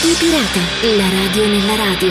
Radio Pirata, la radio nella radio.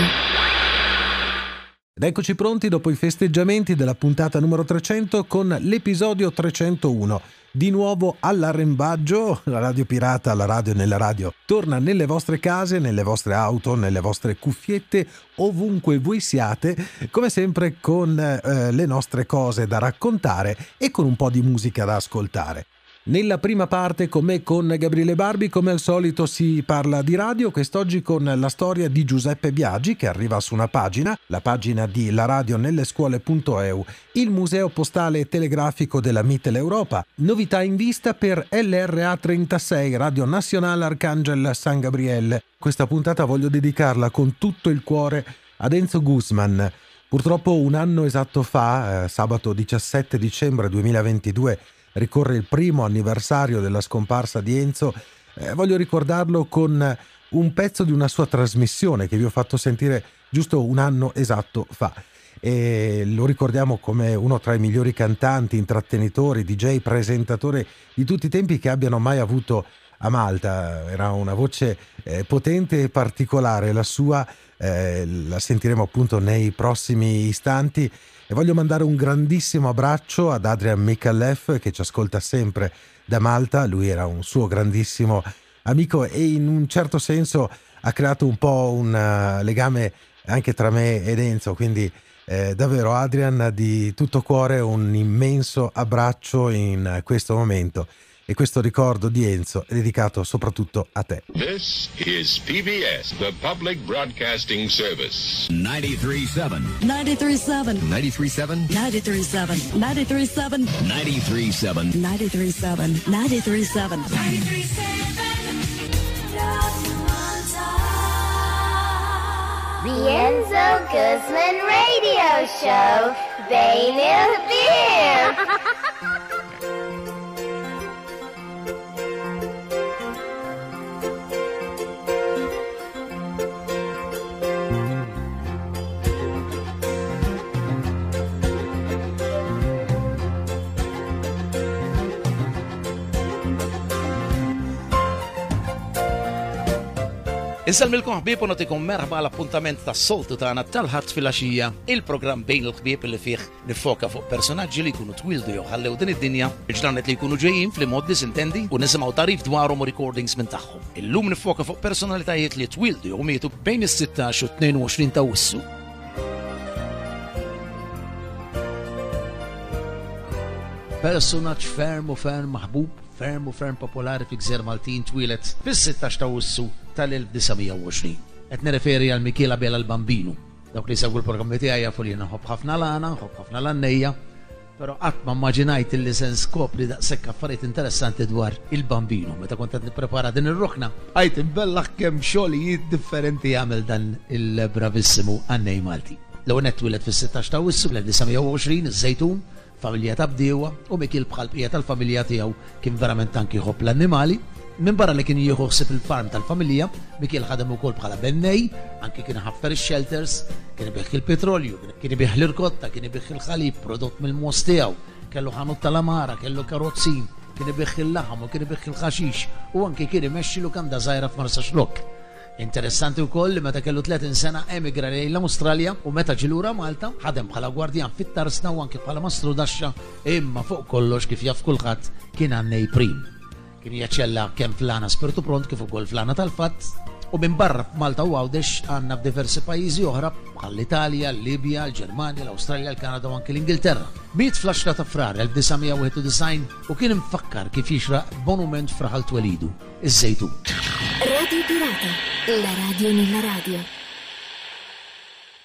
Ed eccoci pronti dopo i festeggiamenti della puntata numero 300 con l'episodio 301. Di nuovo all'arrembaggio, la radio pirata, la radio nella radio, torna nelle vostre case, nelle vostre auto, nelle vostre cuffiette, ovunque voi siate, come sempre con eh, le nostre cose da raccontare e con un po' di musica da ascoltare. Nella prima parte con me con Gabriele Barbi come al solito si parla di radio, quest'oggi con la storia di Giuseppe Biagi che arriva su una pagina, la pagina di La Radio nelle scuole.eu, il Museo Postale e Telegrafico della Mittel Europa, novità in vista per LRA 36 Radio Nazionale Arcangel San Gabriele. Questa puntata voglio dedicarla con tutto il cuore ad Enzo Guzman. Purtroppo un anno esatto fa, eh, sabato 17 dicembre 2022, ricorre il primo anniversario della scomparsa di Enzo, eh, voglio ricordarlo con un pezzo di una sua trasmissione che vi ho fatto sentire giusto un anno esatto fa. E lo ricordiamo come uno tra i migliori cantanti, intrattenitori, DJ, presentatori di tutti i tempi che abbiano mai avuto a Malta. Era una voce eh, potente e particolare, la sua eh, la sentiremo appunto nei prossimi istanti e voglio mandare un grandissimo abbraccio ad Adrian Mikalev che ci ascolta sempre da Malta, lui era un suo grandissimo amico e in un certo senso ha creato un po' un uh, legame anche tra me ed Enzo, quindi eh, davvero Adrian di tutto cuore un immenso abbraccio in questo momento e questo ricordo di Enzo è dedicato soprattutto a te. This is PBS, the Public Broadcasting Service. 937 937 937 937 937 937 937 937 The Enzo Guzman Radio Show. They live here. Insalmilkom ħbib u notikom merħba l-appuntament ta' soltu tagħna tal-ħadd fil-għaxija, il-programm bejn il-ħbieb li fih nifoka fuq personaġġi li jkunu twildu jew ħallew din id-dinja, il-ġranet li jkunu ġejjin fl-mod disintendi u nisimgħu tarif dwarhom u recordings minn tagħhom. Illum nifoka fuq personalitajiet li twildu jew mietu bejn is-16 u 22 ta' wissu. Personaġġ ferm u ferm maħbub, ferm u ferm popolari fi gżer Maltin twilet fis-16 ta' wissu tal-1920. Et nereferi għal Mikiela Bela l-Bambinu. Dawk li segwu l-programmi tiegħi jafu li nħobb ħafna lana, nħobb ħafna l-annejja, pero qatt ma immaġinajt li se skopri daqshekk affarijiet interessanti dwar il-bambinu. Meta kont qed nipprepara din ir-ruħna, għajt imbellaħ kemm xogħlijiet differenti jagħmel dan il-bravissimu Annej Malti. L-ewwel nett twilet fis-16 ta' wissu l-1920 iż-żejtun, familja ta' bdiewa u Mikil bħal bqija tal-familja tiegħu kien verament anki jħobb l-annimali minn barra li kien jieħu ħsib il-farm tal-familja, mikiel ħadem ukoll bħala bennej, anki kien ħaffer il-shelters, kien biħ il-petrolju, kien biħ l-irkotta, kien biħ il-ħalib, prodott mill-mos tiegħu, kellu ħanut tal-amara, kellu karozzin, kien ibih il-laħam u kien biħ il-ħaxix u anki kien imexxi lu kanda żgħira f'Marsa Xlok. Interessanti wkoll li meta kellu 30 sena emigra lejn l-Awstralja u meta ġilura Malta ħadem bħala gwardjan fit-tarsna u anki bħala mastru daxxa imma fuq kollox kif jaf kulħadd kien għannej prim kien jaċċella kemm flana spirtu pront kif ukoll flana tal-fatt u minn barra f'Malta u Għawdex għandna f'diversi pajjiżi oħra bħal l-Italja, l-Libja, l-Ġermanja, l-Awstralja, l-Kanada u anke l-Ingilterra. Miet fl-10 ta' frar 1991 u kien infakkar kif jixraq monument fraħal twelidu, iż-żejtu. Radio Pirata, la radio nella radio.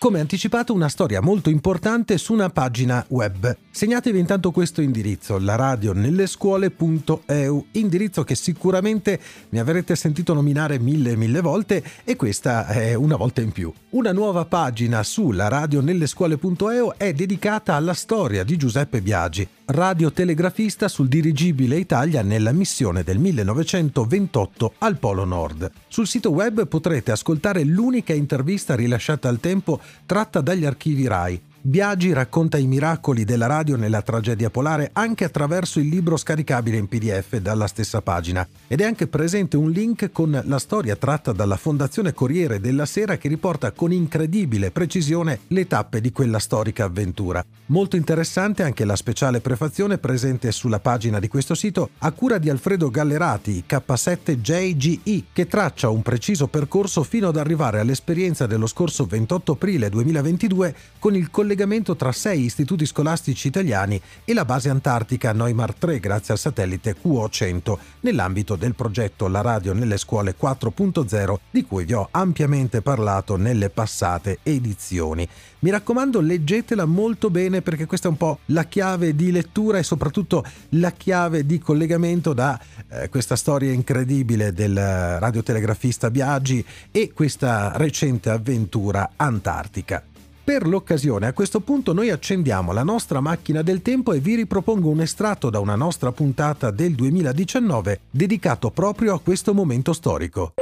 Come anticipato una storia molto importante su una pagina web. Segnatevi intanto questo indirizzo, la radio nelle scuole.eu, indirizzo che sicuramente mi avrete sentito nominare mille e mille volte e questa è una volta in più. Una nuova pagina su la radio nelle scuole.eu è dedicata alla storia di Giuseppe Biagi, radiotelegrafista sul dirigibile Italia nella missione del 1928 al Polo Nord. Sul sito web potrete ascoltare l'unica intervista rilasciata al tempo tratta dagli archivi RAI. Biagi racconta i miracoli della radio nella tragedia polare anche attraverso il libro scaricabile in PDF dalla stessa pagina ed è anche presente un link con la storia tratta dalla Fondazione Corriere della Sera che riporta con incredibile precisione le tappe di quella storica avventura. Molto interessante anche la speciale prefazione presente sulla pagina di questo sito a cura di Alfredo Gallerati, K7JGE, che traccia un preciso percorso fino ad arrivare all'esperienza dello scorso 28 aprile 2022 con il collegamento tra sei istituti scolastici italiani e la base antartica Neumar 3 grazie al satellite QO100 nell'ambito del progetto La radio nelle scuole 4.0 di cui vi ho ampiamente parlato nelle passate edizioni. Mi raccomando, leggetela molto bene perché questa è un po' la chiave di lettura e soprattutto la chiave di collegamento da eh, questa storia incredibile del radiotelegrafista Biagi e questa recente avventura antartica. Per l'occasione, a questo punto noi accendiamo la nostra macchina del tempo e vi ripropongo un estratto da una nostra puntata del 2019 dedicato proprio a questo momento storico.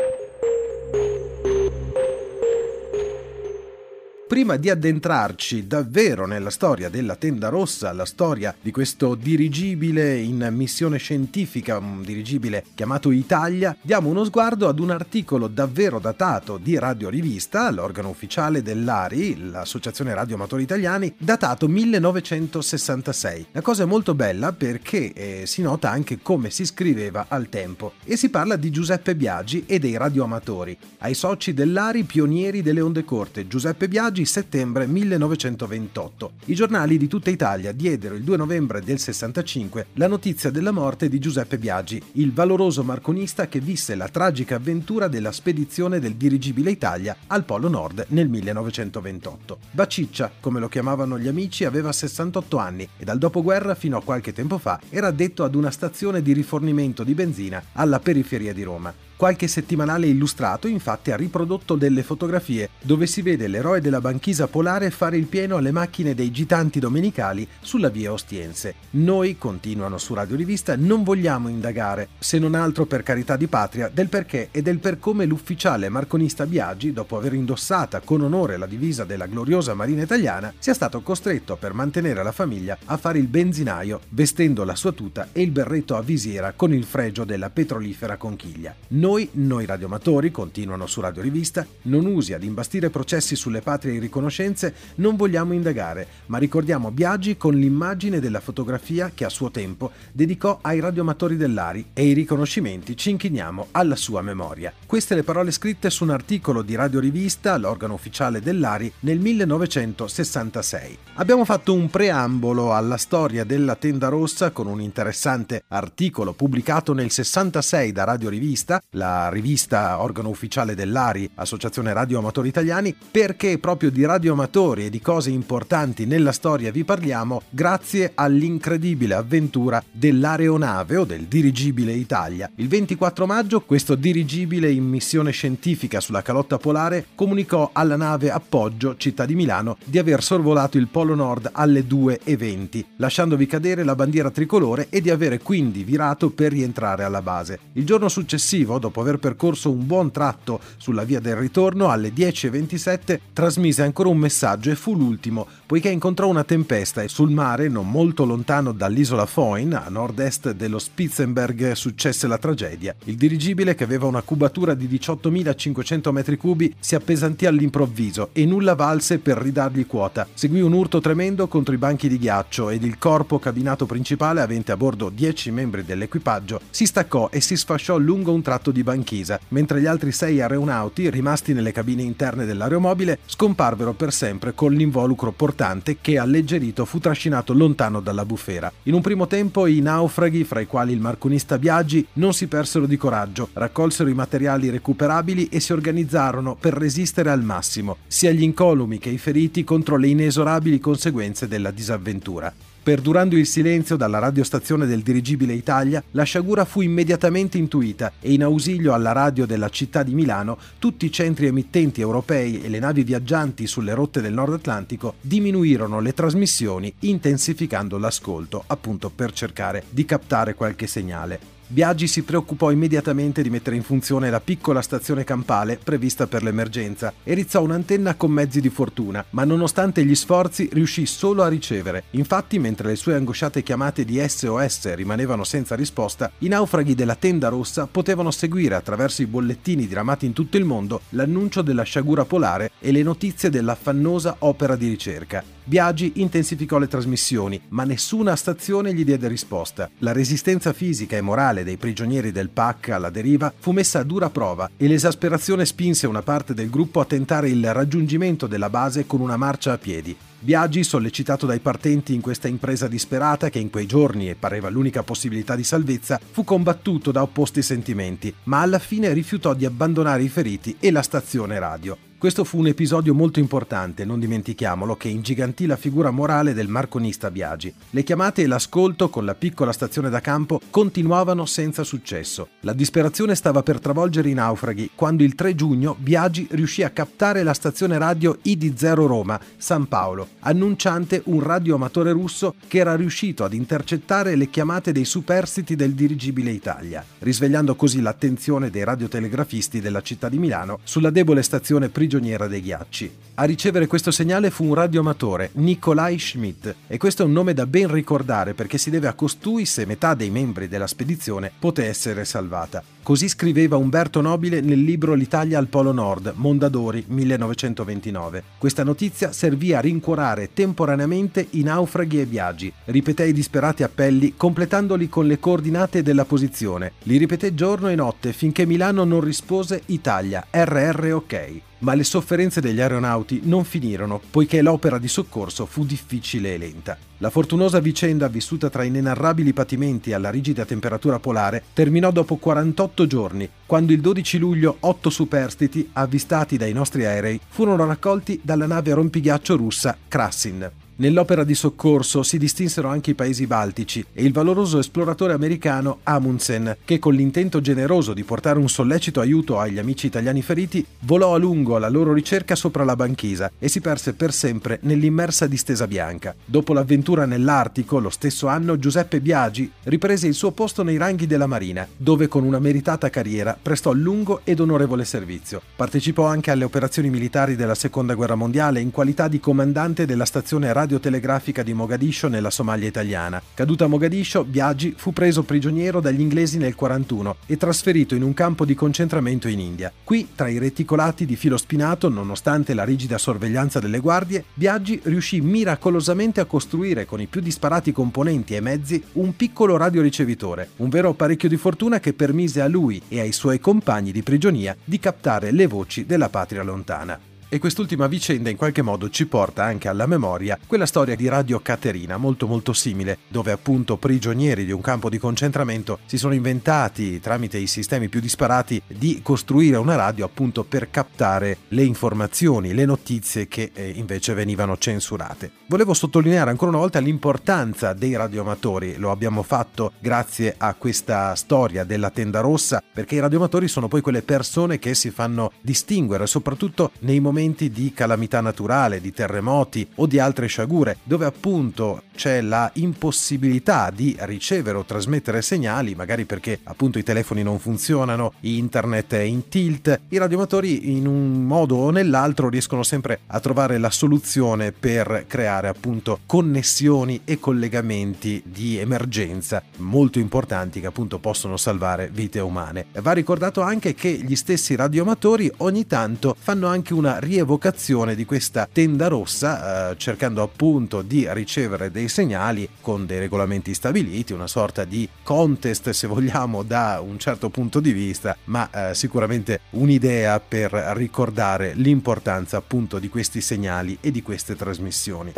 Prima di addentrarci davvero nella storia della tenda rossa, la storia di questo dirigibile in missione scientifica, un dirigibile chiamato Italia, diamo uno sguardo ad un articolo davvero datato di Radio Rivista, l'organo ufficiale dell'ARI, l'Associazione Radio Amatori Italiani, datato 1966. La cosa è molto bella perché eh, si nota anche come si scriveva al tempo e si parla di Giuseppe Biagi e dei radioamatori. Ai soci dell'ARI pionieri delle onde corte, Giuseppe Biagi settembre 1928. I giornali di tutta Italia diedero il 2 novembre del 65 la notizia della morte di Giuseppe Biagi, il valoroso marconista che visse la tragica avventura della spedizione del dirigibile Italia al Polo Nord nel 1928. Baciccia, come lo chiamavano gli amici, aveva 68 anni e dal dopoguerra fino a qualche tempo fa era addetto ad una stazione di rifornimento di benzina alla periferia di Roma. Qualche settimanale illustrato infatti ha riprodotto delle fotografie dove si vede l'eroe della banchisa polare fare il pieno alle macchine dei gitanti domenicali sulla via Ostiense. Noi, continuano su Radio Rivista, non vogliamo indagare, se non altro per carità di patria, del perché e del per come l'ufficiale marconista Biagi, dopo aver indossata con onore la divisa della gloriosa Marina Italiana, sia stato costretto per mantenere la famiglia a fare il benzinaio, vestendo la sua tuta e il berretto a visiera con il fregio della petrolifera conchiglia. Noi noi, noi radioamatori, continuano su Radio Rivista, non usi ad imbastire processi sulle patrie riconoscenze, non vogliamo indagare, ma ricordiamo Biagi con l'immagine della fotografia che a suo tempo dedicò ai radioamatori dell'Ari e i riconoscimenti ci inchiniamo alla sua memoria. Queste le parole scritte su un articolo di Radio Rivista, l'organo ufficiale dell'Ari, nel 1966. Abbiamo fatto un preambolo alla storia della tenda rossa con un interessante articolo pubblicato nel 66 da Radio Rivista, la rivista organo ufficiale dell'ARI, Associazione Radio Amatori Italiani, perché proprio di radioamatori e di cose importanti nella storia vi parliamo grazie all'incredibile avventura dell'aeronave o del dirigibile Italia. Il 24 maggio questo dirigibile in missione scientifica sulla calotta polare comunicò alla nave Appoggio, città di Milano, di aver sorvolato il Polo Nord alle 2.20, lasciandovi cadere la bandiera tricolore e di avere quindi virato per rientrare alla base. Il giorno successivo, dopo aver percorso un buon tratto sulla via del ritorno, alle 10.27 trasmise ancora un messaggio e fu l'ultimo, poiché incontrò una tempesta e sul mare, non molto lontano dall'isola Foyn, a nord-est dello Spitzenberg, successe la tragedia. Il dirigibile, che aveva una cubatura di 18.500 metri cubi, si appesantì all'improvviso e nulla valse per ridargli quota. Seguì un urto tremendo contro i banchi di ghiaccio ed il corpo cabinato principale, avente a bordo 10 membri dell'equipaggio, si staccò e si sfasciò lungo un tratto di banchisa, mentre gli altri sei aeronauti, rimasti nelle cabine interne dell'aeromobile, scomparvero per sempre con l'involucro portante che, alleggerito, fu trascinato lontano dalla bufera. In un primo tempo i naufraghi, fra i quali il marconista Biagi, non si persero di coraggio, raccolsero i materiali recuperabili e si organizzarono per resistere al massimo, sia gli incolumi che i feriti contro le inesorabili conseguenze della disavventura. Perdurando il silenzio dalla radiostazione del dirigibile Italia, la sciagura fu immediatamente intuita e in ausilio alla radio della città di Milano tutti i centri emittenti europei e le navi viaggianti sulle rotte del Nord Atlantico diminuirono le trasmissioni intensificando l'ascolto appunto per cercare di captare qualche segnale. Biagi si preoccupò immediatamente di mettere in funzione la piccola stazione campale prevista per l'emergenza e rizzò un'antenna con mezzi di fortuna, ma nonostante gli sforzi riuscì solo a ricevere. Infatti, mentre le sue angosciate chiamate di SOS rimanevano senza risposta, i naufraghi della tenda rossa potevano seguire attraverso i bollettini diramati in tutto il mondo l'annuncio della sciagura polare e le notizie dell'affannosa opera di ricerca. Biagi intensificò le trasmissioni, ma nessuna stazione gli diede risposta. La resistenza fisica e morale dei prigionieri del PAC alla deriva fu messa a dura prova e l'esasperazione spinse una parte del gruppo a tentare il raggiungimento della base con una marcia a piedi. Biagi, sollecitato dai partenti in questa impresa disperata che in quei giorni e pareva l'unica possibilità di salvezza, fu combattuto da opposti sentimenti, ma alla fine rifiutò di abbandonare i feriti e la stazione radio. Questo fu un episodio molto importante, non dimentichiamolo, che ingigantì la figura morale del marconista Biagi. Le chiamate e l'ascolto con la piccola stazione da campo continuavano senza successo. La disperazione stava per travolgere i naufraghi quando il 3 giugno Biagi riuscì a captare la stazione radio ID0 Roma, San Paolo, annunciante un radioamatore russo che era riuscito ad intercettare le chiamate dei superstiti del dirigibile Italia, risvegliando così l'attenzione dei radiotelegrafisti della città di Milano sulla debole stazione prigioniera prigioniera dei ghiacci. A ricevere questo segnale fu un radioamatore, Nikolai Schmidt, e questo è un nome da ben ricordare perché si deve a costui se metà dei membri della spedizione poté essere salvata. Così scriveva Umberto Nobile nel libro L'Italia al Polo Nord, Mondadori 1929. Questa notizia servì a rincuorare temporaneamente i naufraghi e viaggi. Ripeté i disperati appelli completandoli con le coordinate della posizione. Li ripeté giorno e notte finché Milano non rispose Italia, RR ok ma le sofferenze degli aeronauti non finirono poiché l'opera di soccorso fu difficile e lenta. La fortunosa vicenda vissuta tra inenarrabili patimenti alla rigida temperatura polare terminò dopo 48 giorni, quando il 12 luglio otto superstiti avvistati dai nostri aerei furono raccolti dalla nave rompighiaccio russa Krasin. Nell'opera di soccorso si distinsero anche i paesi baltici e il valoroso esploratore americano Amundsen, che con l'intento generoso di portare un sollecito aiuto agli amici italiani feriti, volò a lungo alla loro ricerca sopra la banchisa e si perse per sempre nell'immersa distesa bianca. Dopo l'avventura nell'Artico, lo stesso anno Giuseppe Biagi riprese il suo posto nei ranghi della Marina, dove con una meritata carriera prestò lungo ed onorevole servizio. Partecipò anche alle operazioni militari della Seconda Guerra Mondiale in qualità di comandante della stazione radiotelegrafica di Mogadiscio nella Somalia italiana. Caduta a Mogadiscio, Biagi fu preso prigioniero dagli inglesi nel 41 e trasferito in un campo di concentramento in India. Qui, tra i reticolati di filo spinato, nonostante la rigida sorveglianza delle guardie, Biagi riuscì miracolosamente a costruire con i più disparati componenti e mezzi un piccolo radioricevitore, un vero apparecchio di fortuna che permise a lui e ai suoi compagni di prigionia di captare le voci della patria lontana. E quest'ultima vicenda in qualche modo ci porta anche alla memoria quella storia di Radio Caterina, molto molto simile, dove appunto prigionieri di un campo di concentramento si sono inventati tramite i sistemi più disparati di costruire una radio appunto per captare le informazioni, le notizie che eh, invece venivano censurate. Volevo sottolineare ancora una volta l'importanza dei radioamatori, lo abbiamo fatto grazie a questa storia della tenda rossa, perché i radioamatori sono poi quelle persone che si fanno distinguere soprattutto nei momenti momenti di calamità naturale, di terremoti o di altre sciagure, dove appunto c'è la impossibilità di ricevere o trasmettere segnali, magari perché appunto i telefoni non funzionano, internet è in tilt, i radioamatori in un modo o nell'altro riescono sempre a trovare la soluzione per creare appunto connessioni e collegamenti di emergenza molto importanti che appunto possono salvare vite umane. Va ricordato anche che gli stessi radioamatori ogni tanto fanno anche una rievocazione di questa tenda rossa, eh, cercando appunto di ricevere dei segnali con dei regolamenti stabiliti, una sorta di contest se vogliamo da un certo punto di vista, ma eh, sicuramente un'idea per ricordare l'importanza appunto di questi segnali e di queste trasmissioni.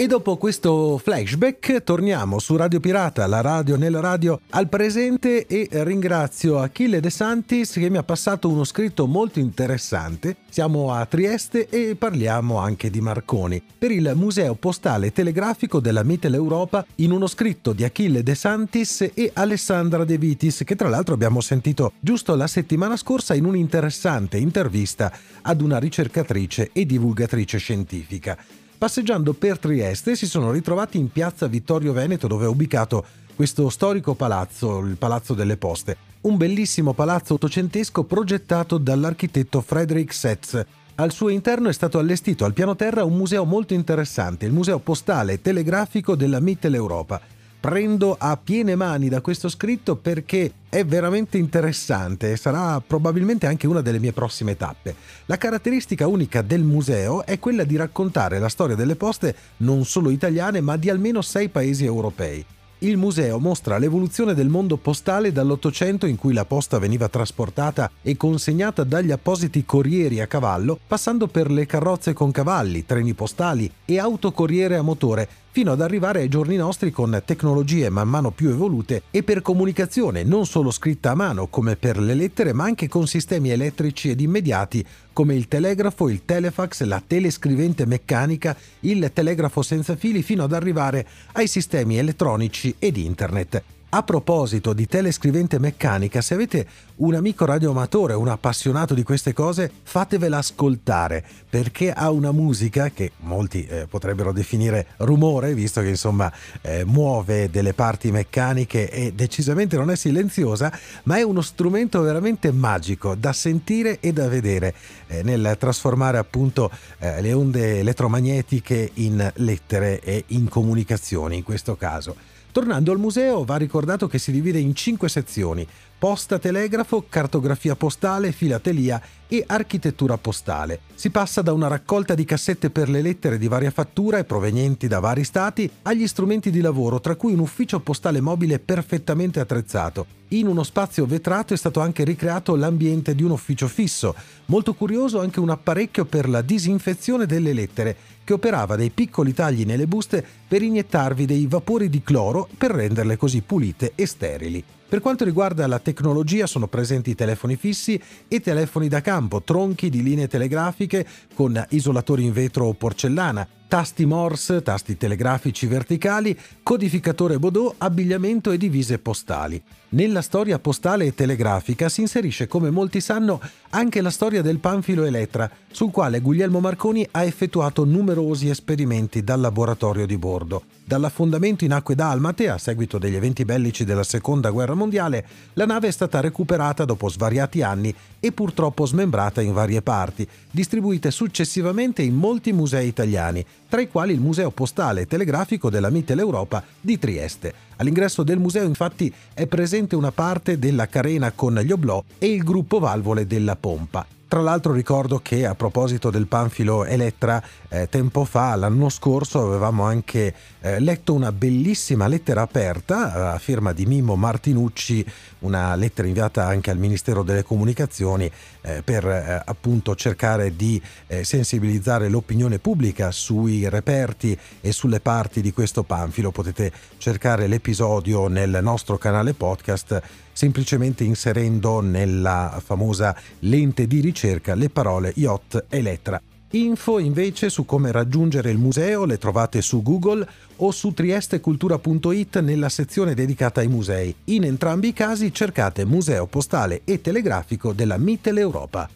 E dopo questo flashback torniamo su Radio Pirata, la radio nella radio, al presente e ringrazio Achille De Santis che mi ha passato uno scritto molto interessante. Siamo a Trieste e parliamo anche di Marconi per il Museo Postale Telegrafico della Mitteleuropa in uno scritto di Achille De Santis e Alessandra De Vitis che tra l'altro abbiamo sentito giusto la settimana scorsa in un'interessante intervista ad una ricercatrice e divulgatrice scientifica. Passeggiando per Trieste si sono ritrovati in piazza Vittorio Veneto dove è ubicato questo storico palazzo, il Palazzo delle Poste, un bellissimo palazzo ottocentesco progettato dall'architetto Frederick Setz. Al suo interno è stato allestito al piano terra un museo molto interessante, il Museo Postale e Telegrafico della Mitteleuropa. Prendo a piene mani da questo scritto perché è veramente interessante e sarà probabilmente anche una delle mie prossime tappe. La caratteristica unica del museo è quella di raccontare la storia delle poste non solo italiane ma di almeno sei paesi europei. Il museo mostra l'evoluzione del mondo postale dall'Ottocento in cui la posta veniva trasportata e consegnata dagli appositi corrieri a cavallo, passando per le carrozze con cavalli, treni postali e autocorriere a motore, fino ad arrivare ai giorni nostri con tecnologie man mano più evolute e per comunicazione non solo scritta a mano come per le lettere, ma anche con sistemi elettrici ed immediati come il telegrafo, il telefax, la telescrivente meccanica, il telegrafo senza fili fino ad arrivare ai sistemi elettronici ed internet. A proposito di telescrivente meccanica, se avete un amico radioamatore, un appassionato di queste cose, fatevela ascoltare perché ha una musica che molti eh, potrebbero definire rumore, visto che insomma eh, muove delle parti meccaniche e decisamente non è silenziosa, ma è uno strumento veramente magico da sentire e da vedere eh, nel trasformare appunto eh, le onde elettromagnetiche in lettere e in comunicazioni in questo caso. Tornando al museo va ricordato che si divide in cinque sezioni, posta telegrafo, cartografia postale, filatelia e architettura postale. Si passa da una raccolta di cassette per le lettere di varia fattura e provenienti da vari stati agli strumenti di lavoro, tra cui un ufficio postale mobile perfettamente attrezzato. In uno spazio vetrato è stato anche ricreato l'ambiente di un ufficio fisso. Molto curioso anche un apparecchio per la disinfezione delle lettere che operava dei piccoli tagli nelle buste per iniettarvi dei vapori di cloro per renderle così pulite e sterili. Per quanto riguarda la tecnologia sono presenti telefoni fissi e telefoni da campo, tronchi di linee telegrafiche con isolatori in vetro o porcellana, tasti Morse, tasti telegrafici verticali, codificatore Baudot, abbigliamento e divise postali. Nella storia postale e telegrafica si inserisce, come molti sanno, anche la storia del panfilo Elettra, sul quale Guglielmo Marconi ha effettuato numerosi esperimenti dal laboratorio di bordo. Dall'affondamento in acque dalmate, a seguito degli eventi bellici della Seconda Guerra Mondiale, la nave è stata recuperata dopo svariati anni e purtroppo smembrata in varie parti, distribuite successivamente in molti musei italiani, tra i quali il Museo Postale e Telegrafico della Mitteleuropa di Trieste. All'ingresso del museo infatti è presente una parte della carena con gli oblò e il gruppo valvole della pompa. Tra l'altro ricordo che a proposito del panfilo Elettra, eh, tempo fa, l'anno scorso, avevamo anche eh, letto una bellissima lettera aperta a firma di Mimmo Martinucci, una lettera inviata anche al Ministero delle Comunicazioni eh, per eh, appunto cercare di eh, sensibilizzare l'opinione pubblica sui reperti e sulle parti di questo panfilo. Potete cercare l'episodio nel nostro canale podcast semplicemente inserendo nella famosa lente di ricerca le parole yacht e lettera. Info invece su come raggiungere il museo le trovate su Google o su triestecultura.it nella sezione dedicata ai musei. In entrambi i casi cercate Museo Postale e Telegrafico della Mitteleuropa.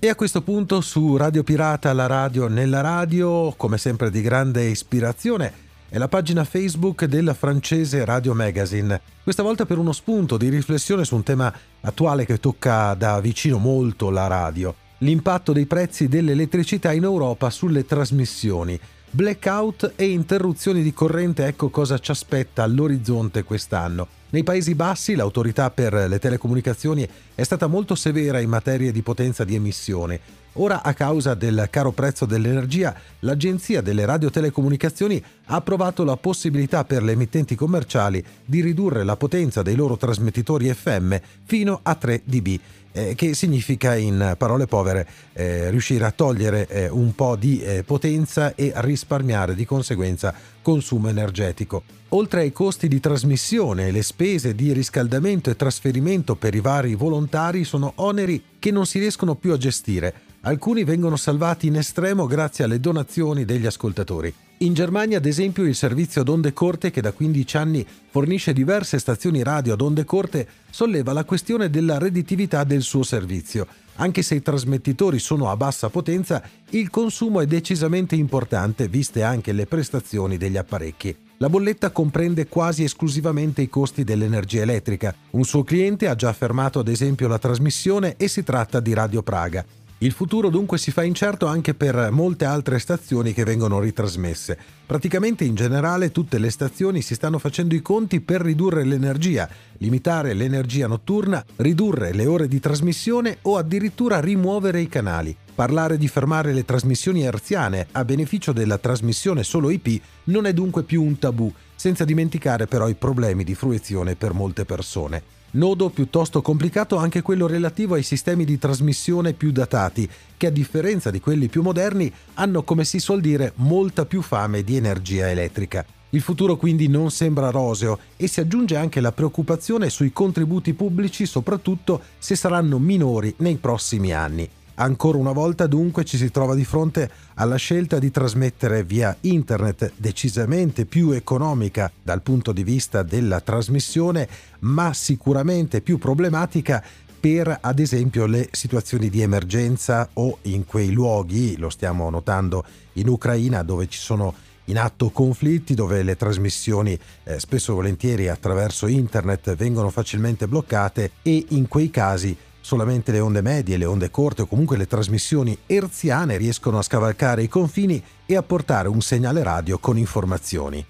E a questo punto su Radio Pirata, la radio nella radio, come sempre di grande ispirazione, è la pagina Facebook della francese Radio Magazine, questa volta per uno spunto di riflessione su un tema attuale che tocca da vicino molto la radio, l'impatto dei prezzi dell'elettricità in Europa sulle trasmissioni. Blackout e interruzioni di corrente, ecco cosa ci aspetta all'orizzonte quest'anno. Nei Paesi Bassi l'autorità per le telecomunicazioni è stata molto severa in materia di potenza di emissione. Ora, a causa del caro prezzo dell'energia, l'Agenzia delle radiotelecomunicazioni ha approvato la possibilità per le emittenti commerciali di ridurre la potenza dei loro trasmettitori FM fino a 3 dB eh, che significa in parole povere eh, riuscire a togliere eh, un po' di eh, potenza e risparmiare di conseguenza consumo energetico. Oltre ai costi di trasmissione, le spese di riscaldamento e trasferimento per i vari volontari sono oneri che non si riescono più a gestire Alcuni vengono salvati in estremo grazie alle donazioni degli ascoltatori. In Germania, ad esempio, il servizio ad onde corte, che da 15 anni fornisce diverse stazioni radio ad onde corte, solleva la questione della redditività del suo servizio. Anche se i trasmettitori sono a bassa potenza, il consumo è decisamente importante viste anche le prestazioni degli apparecchi. La bolletta comprende quasi esclusivamente i costi dell'energia elettrica. Un suo cliente ha già fermato ad esempio la trasmissione e si tratta di Radio Praga. Il futuro dunque si fa incerto anche per molte altre stazioni che vengono ritrasmesse. Praticamente in generale tutte le stazioni si stanno facendo i conti per ridurre l'energia, limitare l'energia notturna, ridurre le ore di trasmissione o addirittura rimuovere i canali. Parlare di fermare le trasmissioni erziane a beneficio della trasmissione solo IP non è dunque più un tabù, senza dimenticare però i problemi di fruizione per molte persone. Nodo piuttosto complicato anche quello relativo ai sistemi di trasmissione più datati, che a differenza di quelli più moderni hanno, come si suol dire, molta più fame di energia elettrica. Il futuro quindi non sembra roseo e si aggiunge anche la preoccupazione sui contributi pubblici, soprattutto se saranno minori nei prossimi anni. Ancora una volta dunque ci si trova di fronte alla scelta di trasmettere via internet decisamente più economica dal punto di vista della trasmissione, ma sicuramente più problematica per ad esempio le situazioni di emergenza o in quei luoghi, lo stiamo notando in Ucraina dove ci sono in atto conflitti dove le trasmissioni eh, spesso e volentieri attraverso internet vengono facilmente bloccate e in quei casi Solamente le onde medie, le onde corte o comunque le trasmissioni erziane riescono a scavalcare i confini e a portare un segnale radio con informazioni.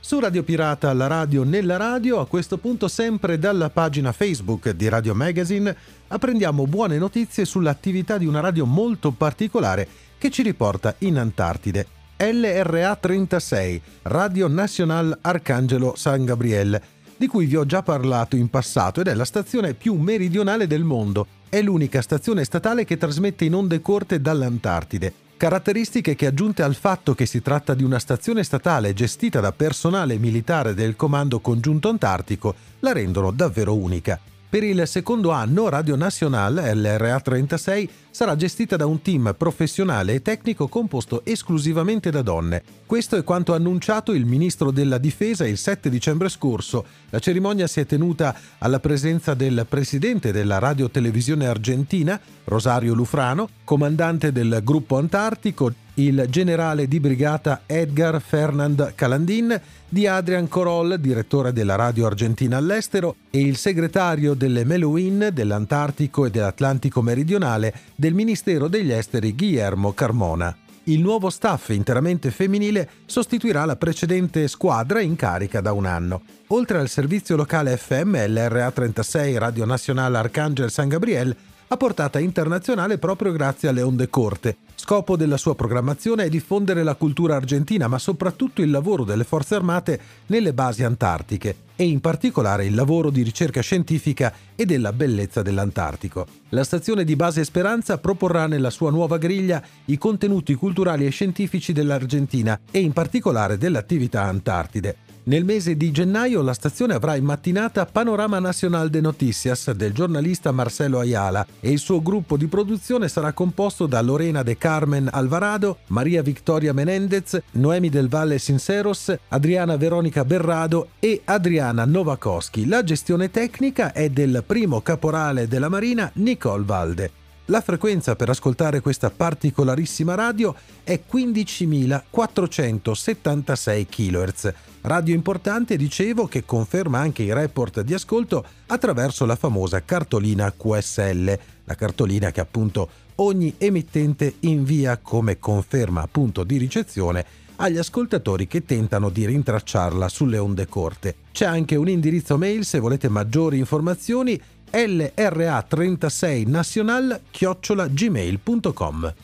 Su Radio Pirata, la radio nella radio, a questo punto sempre dalla pagina Facebook di Radio Magazine, apprendiamo buone notizie sull'attività di una radio molto particolare che ci riporta in Antartide. LRA 36, Radio Nacional Arcangelo San Gabriel, di cui vi ho già parlato in passato ed è la stazione più meridionale del mondo. È l'unica stazione statale che trasmette in onde corte dall'Antartide. Caratteristiche che aggiunte al fatto che si tratta di una stazione statale gestita da personale militare del Comando Congiunto Antartico la rendono davvero unica. Per il secondo anno Radio Nacional LRA 36 sarà gestita da un team professionale e tecnico composto esclusivamente da donne. Questo è quanto annunciato il ministro della Difesa il 7 dicembre scorso. La cerimonia si è tenuta alla presenza del presidente della radiotelevisione argentina, Rosario Lufrano, comandante del gruppo Antartico, il generale di brigata Edgar Fernand Calandin, di Adrian Coroll, direttore della radio argentina all'estero, e il segretario delle Meluin dell'Antartico e dell'Atlantico meridionale del Ministero degli Esteri Guillermo Carmona. Il nuovo staff interamente femminile sostituirà la precedente squadra in carica da un anno. Oltre al servizio locale FM LRA 36 Radio Nazionale Arcangel San Gabriel, a portata internazionale proprio grazie alle onde corte. Scopo della sua programmazione è diffondere la cultura argentina, ma soprattutto il lavoro delle forze armate nelle basi antartiche e in particolare il lavoro di ricerca scientifica e della bellezza dell'Antartico. La stazione di base Speranza proporrà nella sua nuova griglia i contenuti culturali e scientifici dell'Argentina e in particolare dell'attività Antartide. Nel mese di gennaio la stazione avrà in mattinata Panorama Nacional de Noticias del giornalista Marcelo Ayala e il suo gruppo di produzione sarà composto da Lorena de Carmen Alvarado, Maria Victoria Menendez, Noemi del Valle Sinceros, Adriana Veronica Berrado e Adriana Novakowski. La gestione tecnica è del primo caporale della Marina Nicole Valde. La frequenza per ascoltare questa particolarissima radio è 15.476 kHz. Radio importante, dicevo, che conferma anche i report di ascolto attraverso la famosa cartolina QSL, la cartolina che appunto ogni emittente invia come conferma appunto di ricezione agli ascoltatori che tentano di rintracciarla sulle onde corte. C'è anche un indirizzo mail se volete maggiori informazioni lra36national-gmail.com